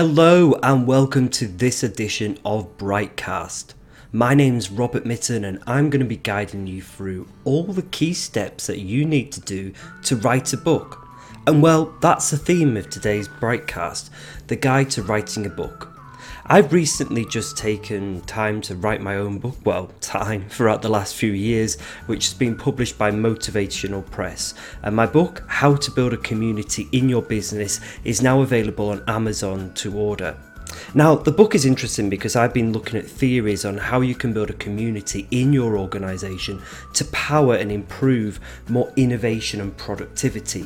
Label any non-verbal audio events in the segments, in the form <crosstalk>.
Hello and welcome to this edition of Brightcast. My name's Robert Mitton and I'm going to be guiding you through all the key steps that you need to do to write a book. And well, that's the theme of today's Brightcast the guide to writing a book. I've recently just taken time to write my own book, well, <laughs> time throughout the last few years, which has been published by Motivational Press. And my book, How to Build a Community in Your Business, is now available on Amazon to order. Now, the book is interesting because I've been looking at theories on how you can build a community in your organization to power and improve more innovation and productivity.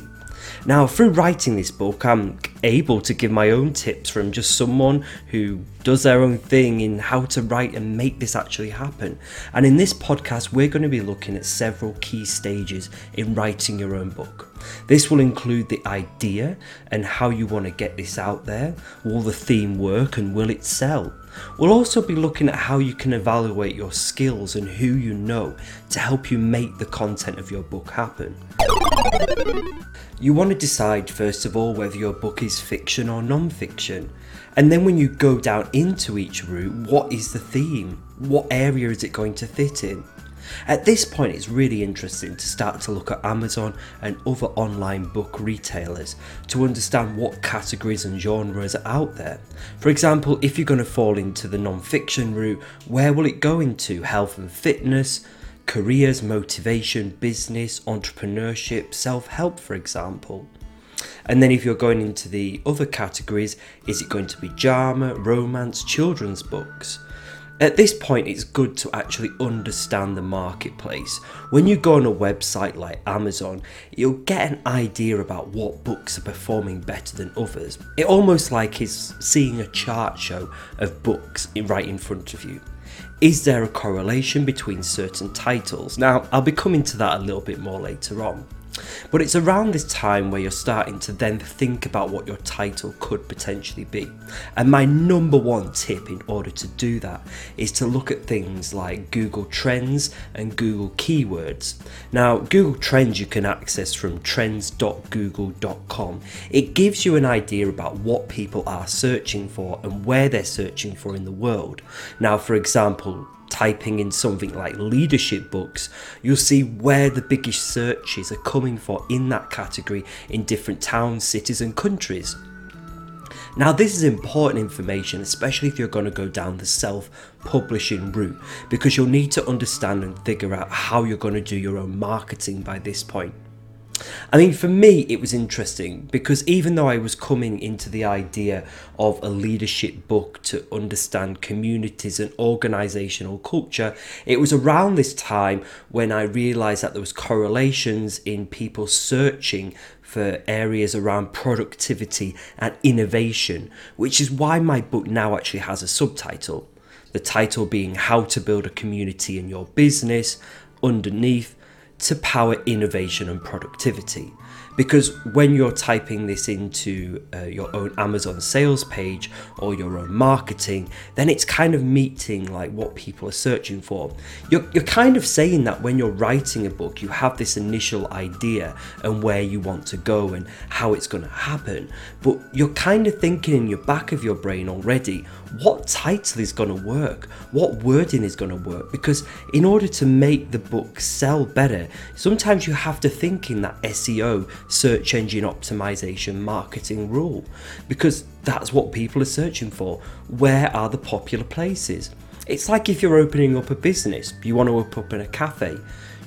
Now, through writing this book, I'm able to give my own tips from just someone who does their own thing in how to write and make this actually happen. And in this podcast, we're going to be looking at several key stages in writing your own book. This will include the idea and how you want to get this out there. Will the theme work and will it sell? We'll also be looking at how you can evaluate your skills and who you know to help you make the content of your book happen. You want to decide first of all whether your book is fiction or non fiction. And then when you go down into each route, what is the theme? What area is it going to fit in? At this point, it's really interesting to start to look at Amazon and other online book retailers to understand what categories and genres are out there. For example, if you're going to fall into the non fiction route, where will it go into? Health and fitness, careers, motivation, business, entrepreneurship, self help, for example. And then if you're going into the other categories, is it going to be drama, romance, children's books? At this point, it's good to actually understand the marketplace. When you go on a website like Amazon, you'll get an idea about what books are performing better than others. It almost like is seeing a chart show of books right in front of you. Is there a correlation between certain titles? Now, I'll be coming to that a little bit more later on. But it's around this time where you're starting to then think about what your title could potentially be. And my number one tip in order to do that is to look at things like Google Trends and Google Keywords. Now, Google Trends you can access from trends.google.com. It gives you an idea about what people are searching for and where they're searching for in the world. Now, for example, typing in something like leadership books, you'll see where the biggest searches are coming for in that category in different towns, cities, and countries. Now, this is important information, especially if you're going to go down the self publishing route, because you'll need to understand and figure out how you're going to do your own marketing by this point. I mean, for me, it was interesting because even though I was coming into the idea of a leadership book to understand communities and organizational culture, it was around this time when I realized that there was correlations in people searching for areas around productivity and innovation, which is why my book now actually has a subtitle. The title being How to Build a Community in Your Business, underneath to power innovation and productivity. Because when you're typing this into uh, your own Amazon sales page or your own marketing, then it's kind of meeting like what people are searching for. You're, you're kind of saying that when you're writing a book, you have this initial idea and where you want to go and how it's going to happen. But you're kind of thinking in your back of your brain already what title is going to work, what wording is going to work. Because in order to make the book sell better, sometimes you have to think in that SEO, search engine optimization marketing rule, because that's what people are searching for. Where are the popular places? It's like if you're opening up a business, you want to open up in a cafe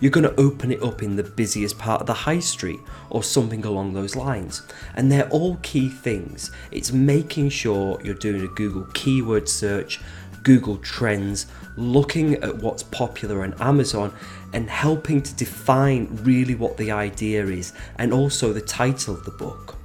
you're going to open it up in the busiest part of the high street or something along those lines. And they're all key things. It's making sure you're doing a Google keyword search, Google Trends, looking at what's popular on Amazon, and helping to define really what the idea is and also the title of the book.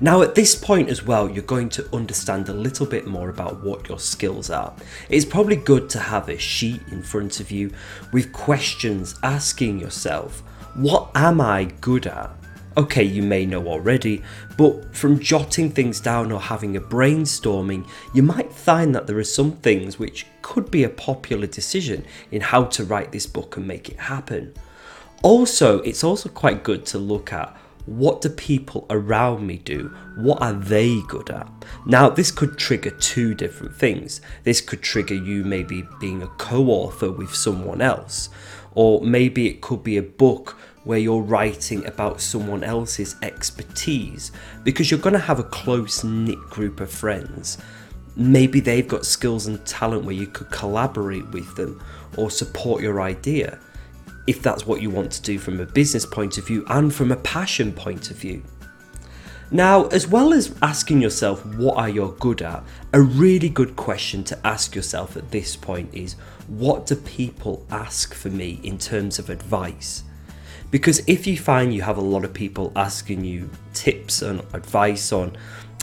Now, at this point as well, you're going to understand a little bit more about what your skills are. It's probably good to have a sheet in front of you with questions asking yourself, What am I good at? Okay, you may know already, but from jotting things down or having a brainstorming, you might find that there are some things which could be a popular decision in how to write this book and make it happen. Also, it's also quite good to look at what do people around me do? What are they good at? Now, this could trigger two different things. This could trigger you maybe being a co author with someone else, or maybe it could be a book where you're writing about someone else's expertise because you're going to have a close knit group of friends. Maybe they've got skills and talent where you could collaborate with them or support your idea if that's what you want to do from a business point of view and from a passion point of view. Now, as well as asking yourself what are you good at, a really good question to ask yourself at this point is what do people ask for me in terms of advice? Because if you find you have a lot of people asking you tips and advice on,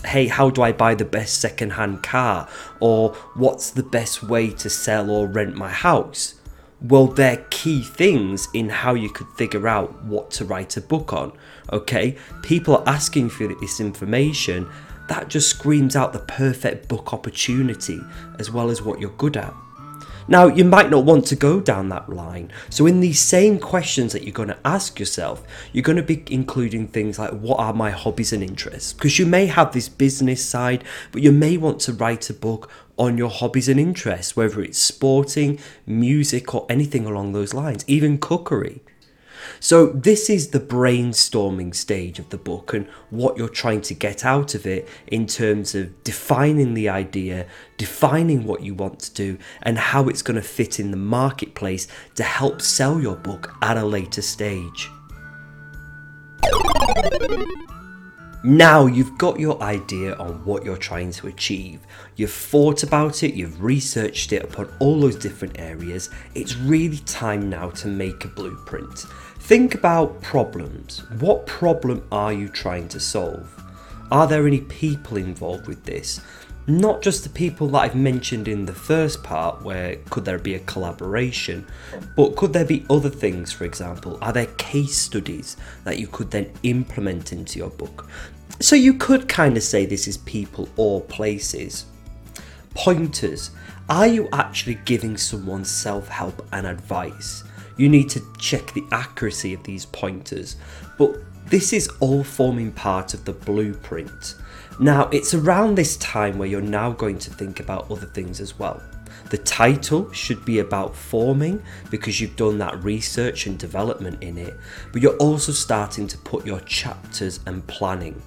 hey, how do I buy the best second-hand car? Or what's the best way to sell or rent my house? Well, they're key things in how you could figure out what to write a book on. Okay, people are asking for this information. That just screams out the perfect book opportunity as well as what you're good at. Now, you might not want to go down that line. So, in these same questions that you're going to ask yourself, you're going to be including things like what are my hobbies and interests? Because you may have this business side, but you may want to write a book on your hobbies and interests, whether it's sporting, music, or anything along those lines, even cookery. So, this is the brainstorming stage of the book and what you're trying to get out of it in terms of defining the idea, defining what you want to do, and how it's going to fit in the marketplace to help sell your book at a later stage. Now you've got your idea on what you're trying to achieve. You've thought about it, you've researched it upon all those different areas. It's really time now to make a blueprint. Think about problems. What problem are you trying to solve? Are there any people involved with this? Not just the people that I've mentioned in the first part, where could there be a collaboration, but could there be other things, for example? Are there case studies that you could then implement into your book? So you could kind of say this is people or places. Pointers. Are you actually giving someone self help and advice? You need to check the accuracy of these pointers, but this is all forming part of the blueprint. Now, it's around this time where you're now going to think about other things as well. The title should be about forming because you've done that research and development in it, but you're also starting to put your chapters and planning.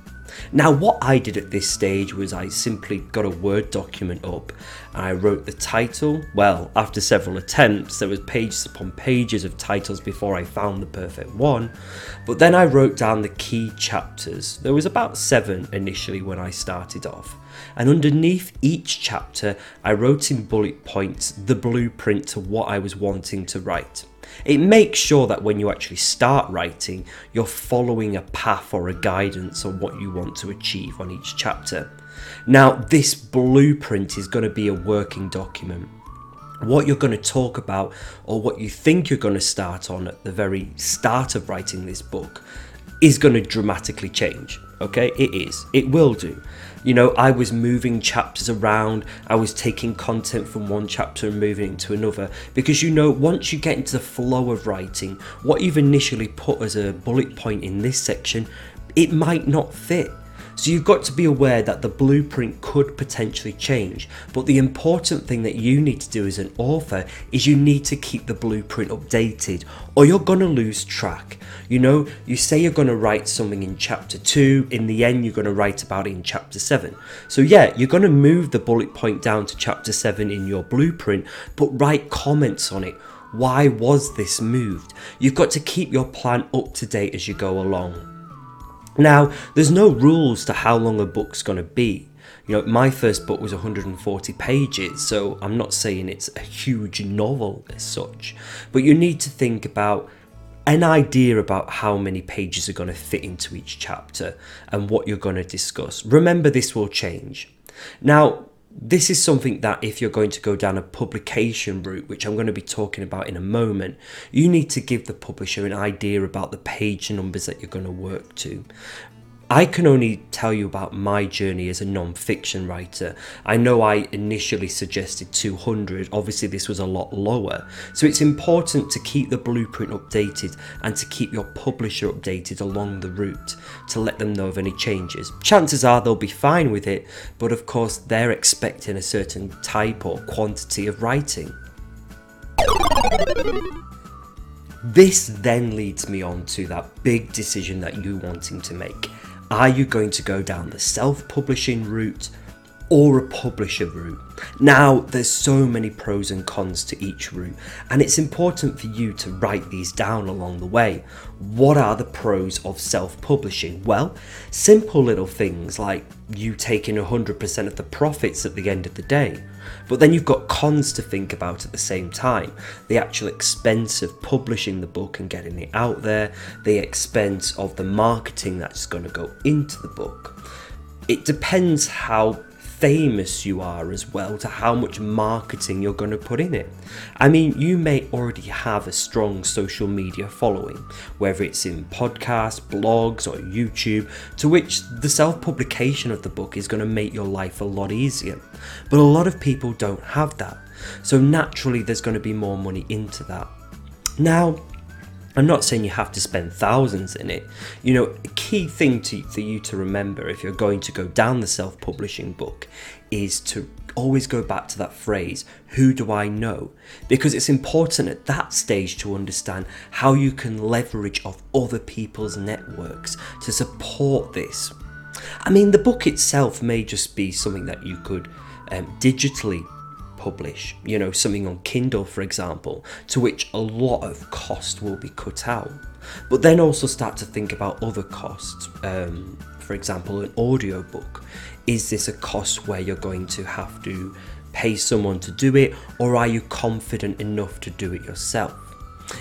Now, what I did at this stage was I simply got a Word document up and I wrote the title. Well, after several attempts, there was pages upon pages of titles before I found the perfect one. But then I wrote down the key chapters. There was about seven initially when I started off. And underneath each chapter, I wrote in bullet points the blueprint to what I was wanting to write. It makes sure that when you actually start writing, you're following a path or a guidance on what you want to achieve on each chapter. Now, this blueprint is going to be a working document. What you're going to talk about, or what you think you're going to start on at the very start of writing this book, is going to dramatically change. Okay, it is. It will do. You know, I was moving chapters around, I was taking content from one chapter and moving it to another. Because you know, once you get into the flow of writing, what you've initially put as a bullet point in this section, it might not fit. So you've got to be aware that the blueprint could potentially change. But the important thing that you need to do as an author is you need to keep the blueprint updated or you're going to lose track. You know, you say you're going to write something in chapter 2, in the end, you're going to write about it in chapter 7. So, yeah, you're going to move the bullet point down to chapter 7 in your blueprint, but write comments on it. Why was this moved? You've got to keep your plan up to date as you go along. Now, there's no rules to how long a book's going to be. You know, my first book was 140 pages, so I'm not saying it's a huge novel as such, but you need to think about an idea about how many pages are going to fit into each chapter and what you're going to discuss. Remember, this will change. Now, this is something that if you're going to go down a publication route, which I'm going to be talking about in a moment, you need to give the publisher an idea about the page numbers that you're going to work to. I can only tell you about my journey as a non fiction writer. I know I initially suggested 200, obviously, this was a lot lower. So it's important to keep the blueprint updated and to keep your publisher updated along the route to let them know of any changes. Chances are they'll be fine with it, but of course, they're expecting a certain type or quantity of writing. This then leads me on to that big decision that you're wanting to make. Are you going to go down the self publishing route or a publisher route? Now, there's so many pros and cons to each route, and it's important for you to write these down along the way. What are the pros of self publishing? Well, simple little things like you taking 100% of the profits at the end of the day. But then you've got cons to think about at the same time the actual expense of publishing the book and getting it out there, the expense of the marketing that's going to go into the book. It depends how famous you are as well to how much marketing you're going to put in it. I mean, you may already have a strong social media following, whether it's in podcasts, blogs, or YouTube, to which the self publication of the book is going to make your life a lot easier. But a lot of people don't have that. So naturally, there's going to be more money into that. Now, I'm not saying you have to spend thousands in it. You know, a key thing to, for you to remember if you're going to go down the self publishing book is to always go back to that phrase, who do I know? Because it's important at that stage to understand how you can leverage off other people's networks to support this. I mean, the book itself may just be something that you could um, digitally publish, you know, something on Kindle, for example, to which a lot of cost will be cut out. But then also start to think about other costs. Um, for example, an audiobook. Is this a cost where you're going to have to pay someone to do it, or are you confident enough to do it yourself?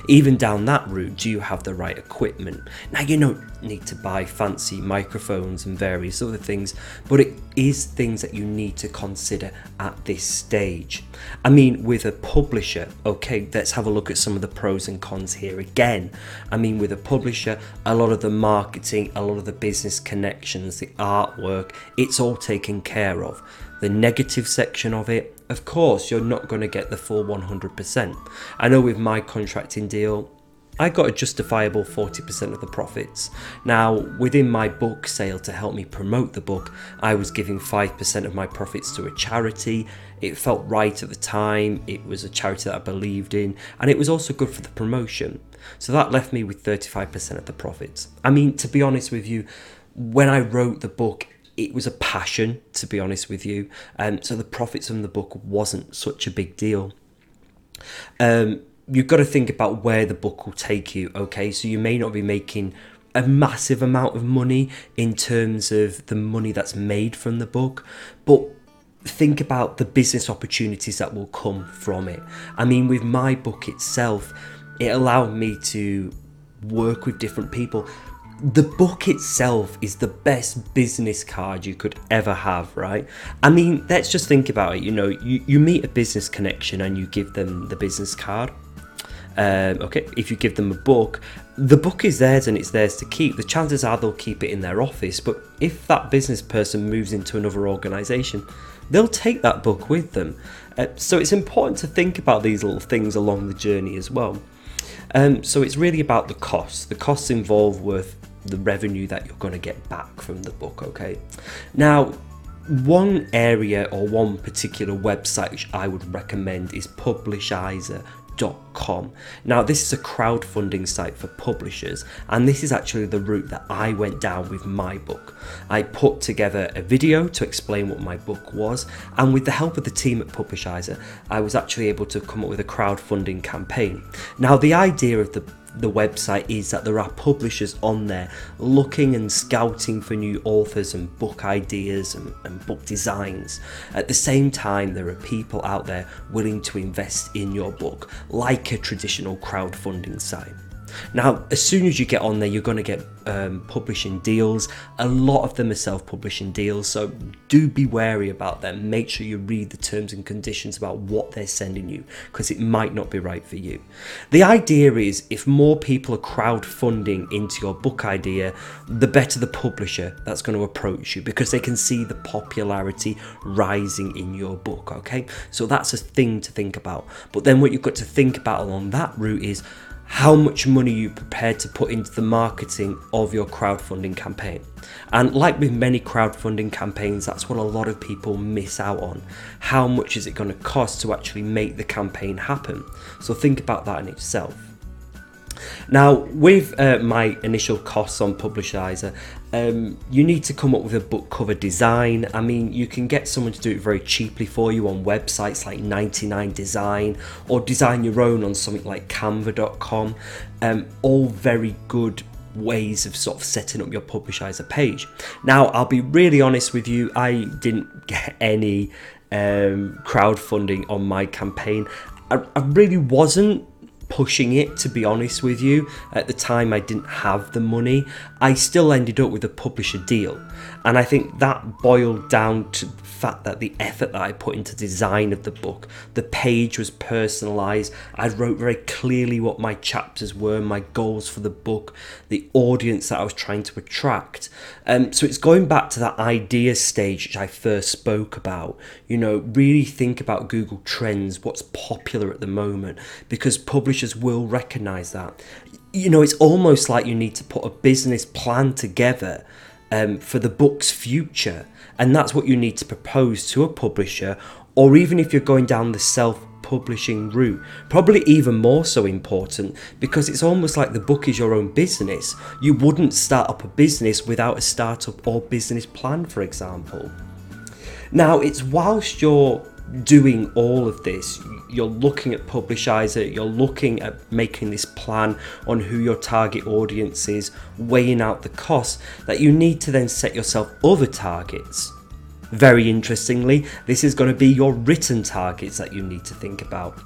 Even down that route, do you have the right equipment? Now, you don't need to buy fancy microphones and various other things, but it is things that you need to consider at this stage. I mean, with a publisher, okay, let's have a look at some of the pros and cons here again. I mean, with a publisher, a lot of the marketing, a lot of the business connections, the artwork, it's all taken care of. The negative section of it, of course, you're not going to get the full 100%. I know with my contracting deal, I got a justifiable 40% of the profits. Now, within my book sale to help me promote the book, I was giving 5% of my profits to a charity. It felt right at the time, it was a charity that I believed in, and it was also good for the promotion. So that left me with 35% of the profits. I mean, to be honest with you, when I wrote the book, it was a passion, to be honest with you. Um, so the profits from the book wasn't such a big deal. Um, you've got to think about where the book will take you. Okay, so you may not be making a massive amount of money in terms of the money that's made from the book, but think about the business opportunities that will come from it. I mean, with my book itself, it allowed me to work with different people the book itself is the best business card you could ever have, right? I mean, let's just think about it. You know, you, you meet a business connection and you give them the business card. Um, okay, if you give them a book, the book is theirs and it's theirs to keep. The chances are they'll keep it in their office, but if that business person moves into another organization, they'll take that book with them. Uh, so it's important to think about these little things along the journey as well. Um, so it's really about the costs. The costs involved with the revenue that you're going to get back from the book. Okay, now one area or one particular website which I would recommend is Publishizer. Now, this is a crowdfunding site for publishers, and this is actually the route that I went down with my book. I put together a video to explain what my book was, and with the help of the team at Publishizer, I was actually able to come up with a crowdfunding campaign. Now, the idea of the the website is that there are publishers on there looking and scouting for new authors and book ideas and, and, book designs. At the same time, there are people out there willing to invest in your book, like a traditional crowdfunding site. Now, as soon as you get on there, you're going to get um, publishing deals. A lot of them are self publishing deals, so do be wary about them. Make sure you read the terms and conditions about what they're sending you because it might not be right for you. The idea is if more people are crowdfunding into your book idea, the better the publisher that's going to approach you because they can see the popularity rising in your book. Okay, so that's a thing to think about. But then what you've got to think about along that route is how much money you prepared to put into the marketing of your crowdfunding campaign. And like with many crowdfunding campaigns, that's what a lot of people miss out on. How much is it going to cost to actually make the campaign happen? So think about that in itself. Now, with uh, my initial costs on Publishizer, um, you need to come up with a book cover design. I mean, you can get someone to do it very cheaply for you on websites like 99 Design or design your own on something like canva.com. Um, all very good ways of sort of setting up your Publishizer page. Now, I'll be really honest with you, I didn't <laughs> get any um, crowdfunding on my campaign. I, I really wasn't pushing it to be honest with you. At the time I didn't have the money. I still ended up with a publisher deal and I think that boiled down to the fact that the effort that I put into design of the book, the page was personalised. I wrote very clearly what my chapters were, my goals for the book, the audience that I was trying to attract. Um, so it's going back to that idea stage which I first spoke about. You know, really think about Google Trends, what's popular at the moment, because publishers will recognise that. You know, it's almost like you need to put a business plan together um, for the book's future. And that's what you need to propose to a publisher, or even if you're going down the self publishing route. Probably even more so important because it's almost like the book is your own business. You wouldn't start up a business without a startup or business plan, for example. Now, it's whilst you're doing all of this, you're looking at Publishizer, you're looking at making this plan on who your target audience is, weighing out the costs, that you need to then set yourself other targets. Very interestingly, this is going to be your written targets that you need to think about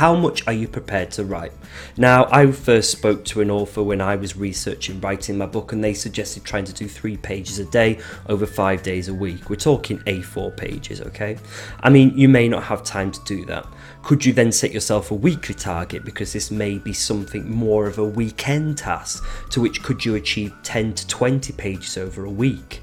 how much are you prepared to write? Now, I first spoke to an author when I was researching writing my book, and they suggested trying to do three pages a day over five days a week. We're talking A4 pages, okay? I mean, you may not have time to do that. Could you then set yourself a weekly target because this may be something more of a weekend task, to which could you achieve 10 to 20 pages over a week?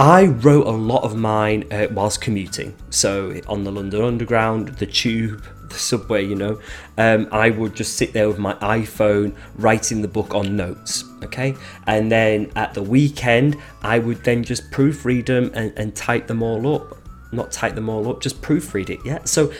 I wrote a lot of mine uh, whilst commuting, so on the London Underground, the Tube, the subway, you know, um, I would just sit there with my iPhone writing the book on notes, okay? And then at the weekend, I would then just proofread them and, and type them all up. Not type them all up, just proofread it, yeah? So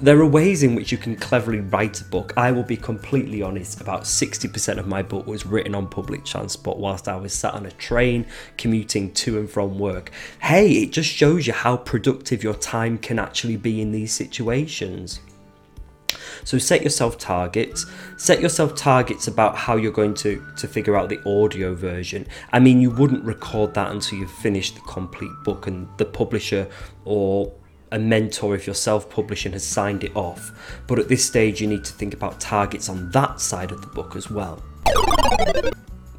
there are ways in which you can cleverly write a book. I will be completely honest, about 60% of my book was written on public transport whilst I was sat on a train commuting to and from work. Hey, it just shows you how productive your time can actually be in these situations. So set yourself targets. Set yourself targets about how you're going to, to figure out the audio version. I mean, you wouldn't record that until you've finished the complete book and the publisher or a mentor if you're self-publishing has signed it off. But at this stage, you need to think about targets on that side of the book as well.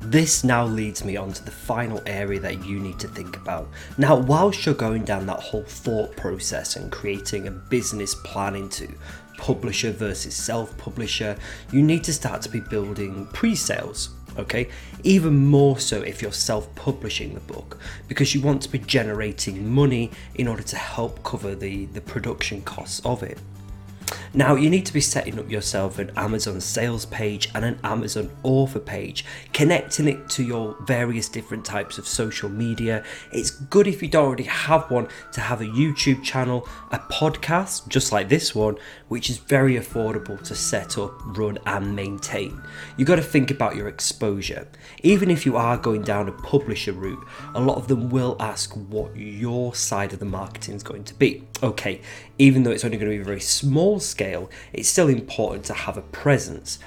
This now leads me on to the final area that you need to think about. Now, whilst you're going down that whole thought process and creating a business plan into publisher versus self publisher, you need to start to be building pre sales. Okay, even more so if you're self publishing the book because you want to be generating money in order to help cover the, the production costs of it. Now, you need to be setting up yourself an Amazon sales page and an Amazon author page, connecting it to your various different types of social media. It's good if you don't already have one to have a YouTube channel, a podcast, just like this one, which is very affordable to set up, run, and maintain. You've got to think about your exposure. Even if you are going down a publisher route, a lot of them will ask what your side of the marketing is going to be. Okay, even though it's only going to be a very small scale, it's still important to have a presence.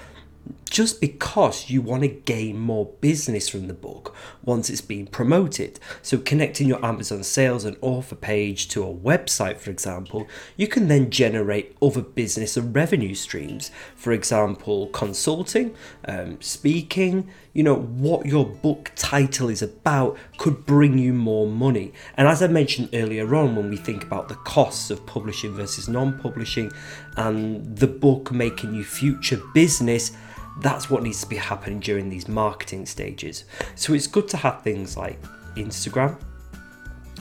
Just because you want to gain more business from the book once it's been promoted. So, connecting your Amazon sales and author page to a website, for example, you can then generate other business and revenue streams. For example, consulting, um, speaking, you know, what your book title is about could bring you more money. And as I mentioned earlier on, when we think about the costs of publishing versus non publishing and the book making you future business, that's what needs to be happening during these marketing stages. So it's good to have things like Instagram,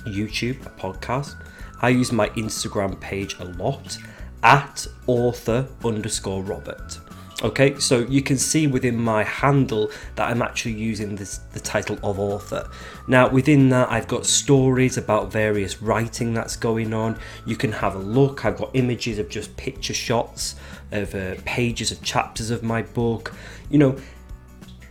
YouTube, a podcast. I use my Instagram page a lot at author underscore Robert. Okay, so you can see within my handle that I'm actually using this, the title of author. Now, within that, I've got stories about various writing that's going on. You can have a look. I've got images of just picture shots of uh, pages of chapters of my book. You know,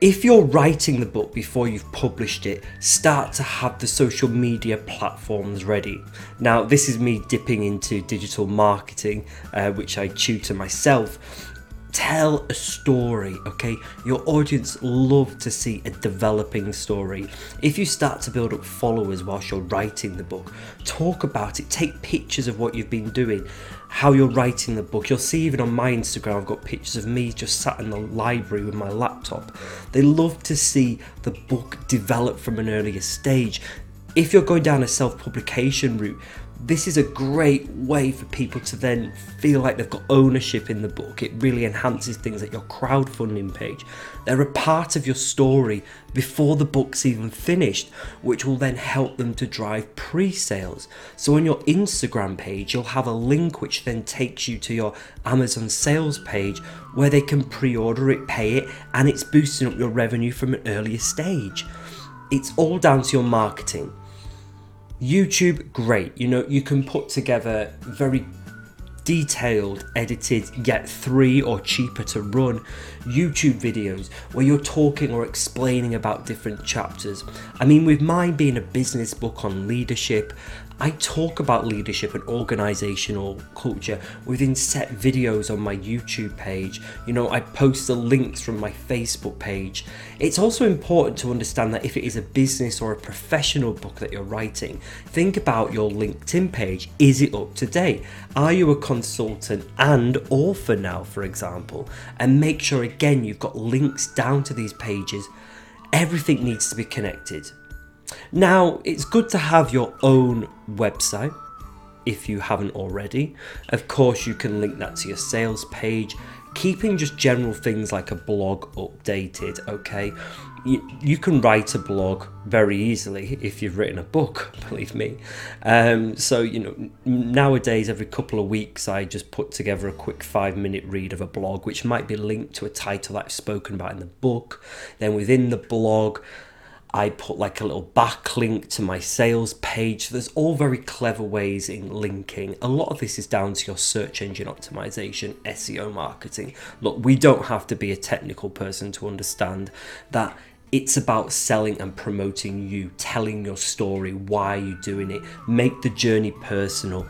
if you're writing the book before you've published it, start to have the social media platforms ready. Now, this is me dipping into digital marketing, uh, which I tutor myself tell a story okay? Your audience love to see a developing story. If you start to build up followers whilst you're writing the book talk about it. Take pictures of what you've been doing how you're writing the book. You'll see even on my instagram i've got pictures of me just sat in the library with my laptop. They love to see the book develop from an earlier stage. If you're going down a self-publication route this is a great way for people to then feel like they've got ownership in the book. It really enhances things at your crowdfunding page. They're a part of your story before the book's even finished, which will then help them to drive pre sales. So, on your Instagram page, you'll have a link which then takes you to your Amazon sales page where they can pre order it, pay it, and it's boosting up your revenue from an earlier stage. It's all down to your marketing. YouTube, great. You know, you can put together very detailed, edited, yet three or cheaper to run YouTube videos where you're talking or explaining about different chapters. I mean, with mine being a business book on leadership, I talk about leadership and organizational culture within set videos on my YouTube page. You know, I post the links from my Facebook page. It's also important to understand that if it is a business or a professional book that you're writing, think about your LinkedIn page. Is it up to date? Are you a consultant and author now, for example? And make sure again you've got links down to these pages. Everything needs to be connected. Now, it's good to have your own website if you haven't already. Of course, you can link that to your sales page, keeping just general things like a blog updated, okay? You, you can write a blog very easily if you've written a book, <laughs> believe me. Um, so, you know, nowadays, every couple of weeks, I just put together a quick five minute read of a blog, which might be linked to a title that I've spoken about in the book. Then within the blog, I put like a little backlink to my sales page. There's all very clever ways in linking. A lot of this is down to your search engine optimization, SEO marketing. Look, we don't have to be a technical person to understand that it's about selling and promoting you, telling your story, why you're doing it, make the journey personal.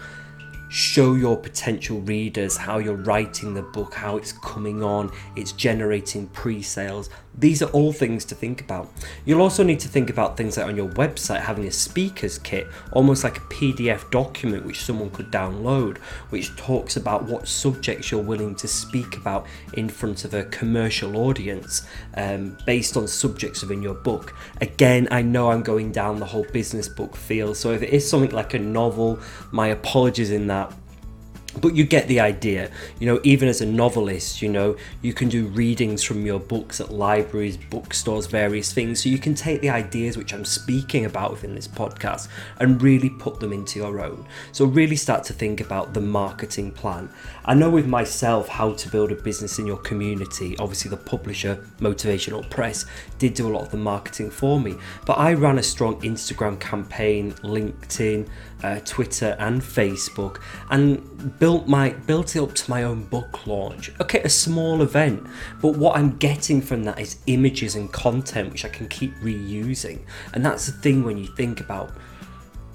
Show your potential readers how you're writing the book, how it's coming on, it's generating pre sales. These are all things to think about. You'll also need to think about things like on your website having a speaker's kit, almost like a PDF document which someone could download, which talks about what subjects you're willing to speak about in front of a commercial audience um, based on subjects within your book. Again, I know I'm going down the whole business book feel, so if it is something like a novel, my apologies in that but you get the idea. You know even as a novelist you know you can do readings from your books at libraries bookstores various things. So you can take the ideas which i'm speaking about within this podcast and really put them into your own. So really start to think about the marketing plan. I know with myself how to build a business in your community. Obviously the publisher motivational press did do a lot of the marketing for me. But i ran a strong instagram campaign linkedin uh, twitter and facebook and built my built it up to my own book launch. Okay, a small event, but what I'm getting from that is images and content which I can keep reusing. And that's the thing when you think about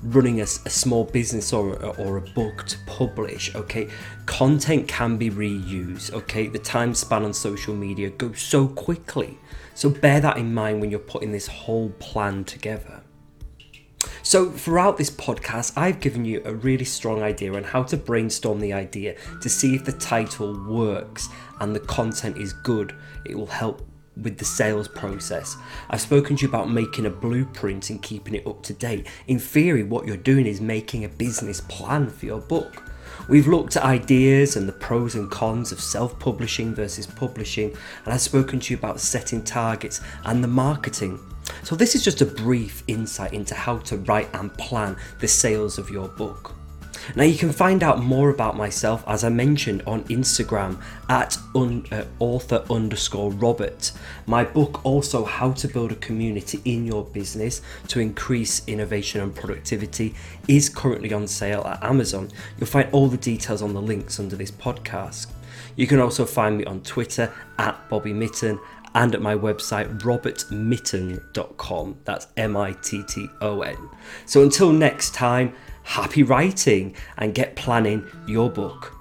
running a, a small business or, or a book to publish, okay, content can be reused, okay? The time span on social media goes so quickly. So bear that in mind when you're putting this whole plan together. So, throughout this podcast, I've given you a really strong idea on how to brainstorm the idea to see if the title works and the content is good. It will help with the sales process. I've spoken to you about making a blueprint and keeping it up to date. In theory, what you're doing is making a business plan for your book. We've looked at ideas and the pros and cons of self publishing versus publishing, and I've spoken to you about setting targets and the marketing. So, this is just a brief insight into how to write and plan the sales of your book. Now, you can find out more about myself, as I mentioned, on Instagram at un, uh, author underscore Robert. My book, also, How to Build a Community in Your Business to Increase Innovation and Productivity, is currently on sale at Amazon. You'll find all the details on the links under this podcast. You can also find me on Twitter at Bobby Mitton and at my website robertmitton.com. That's M I T T O N. So until next time, happy writing and get planning your book.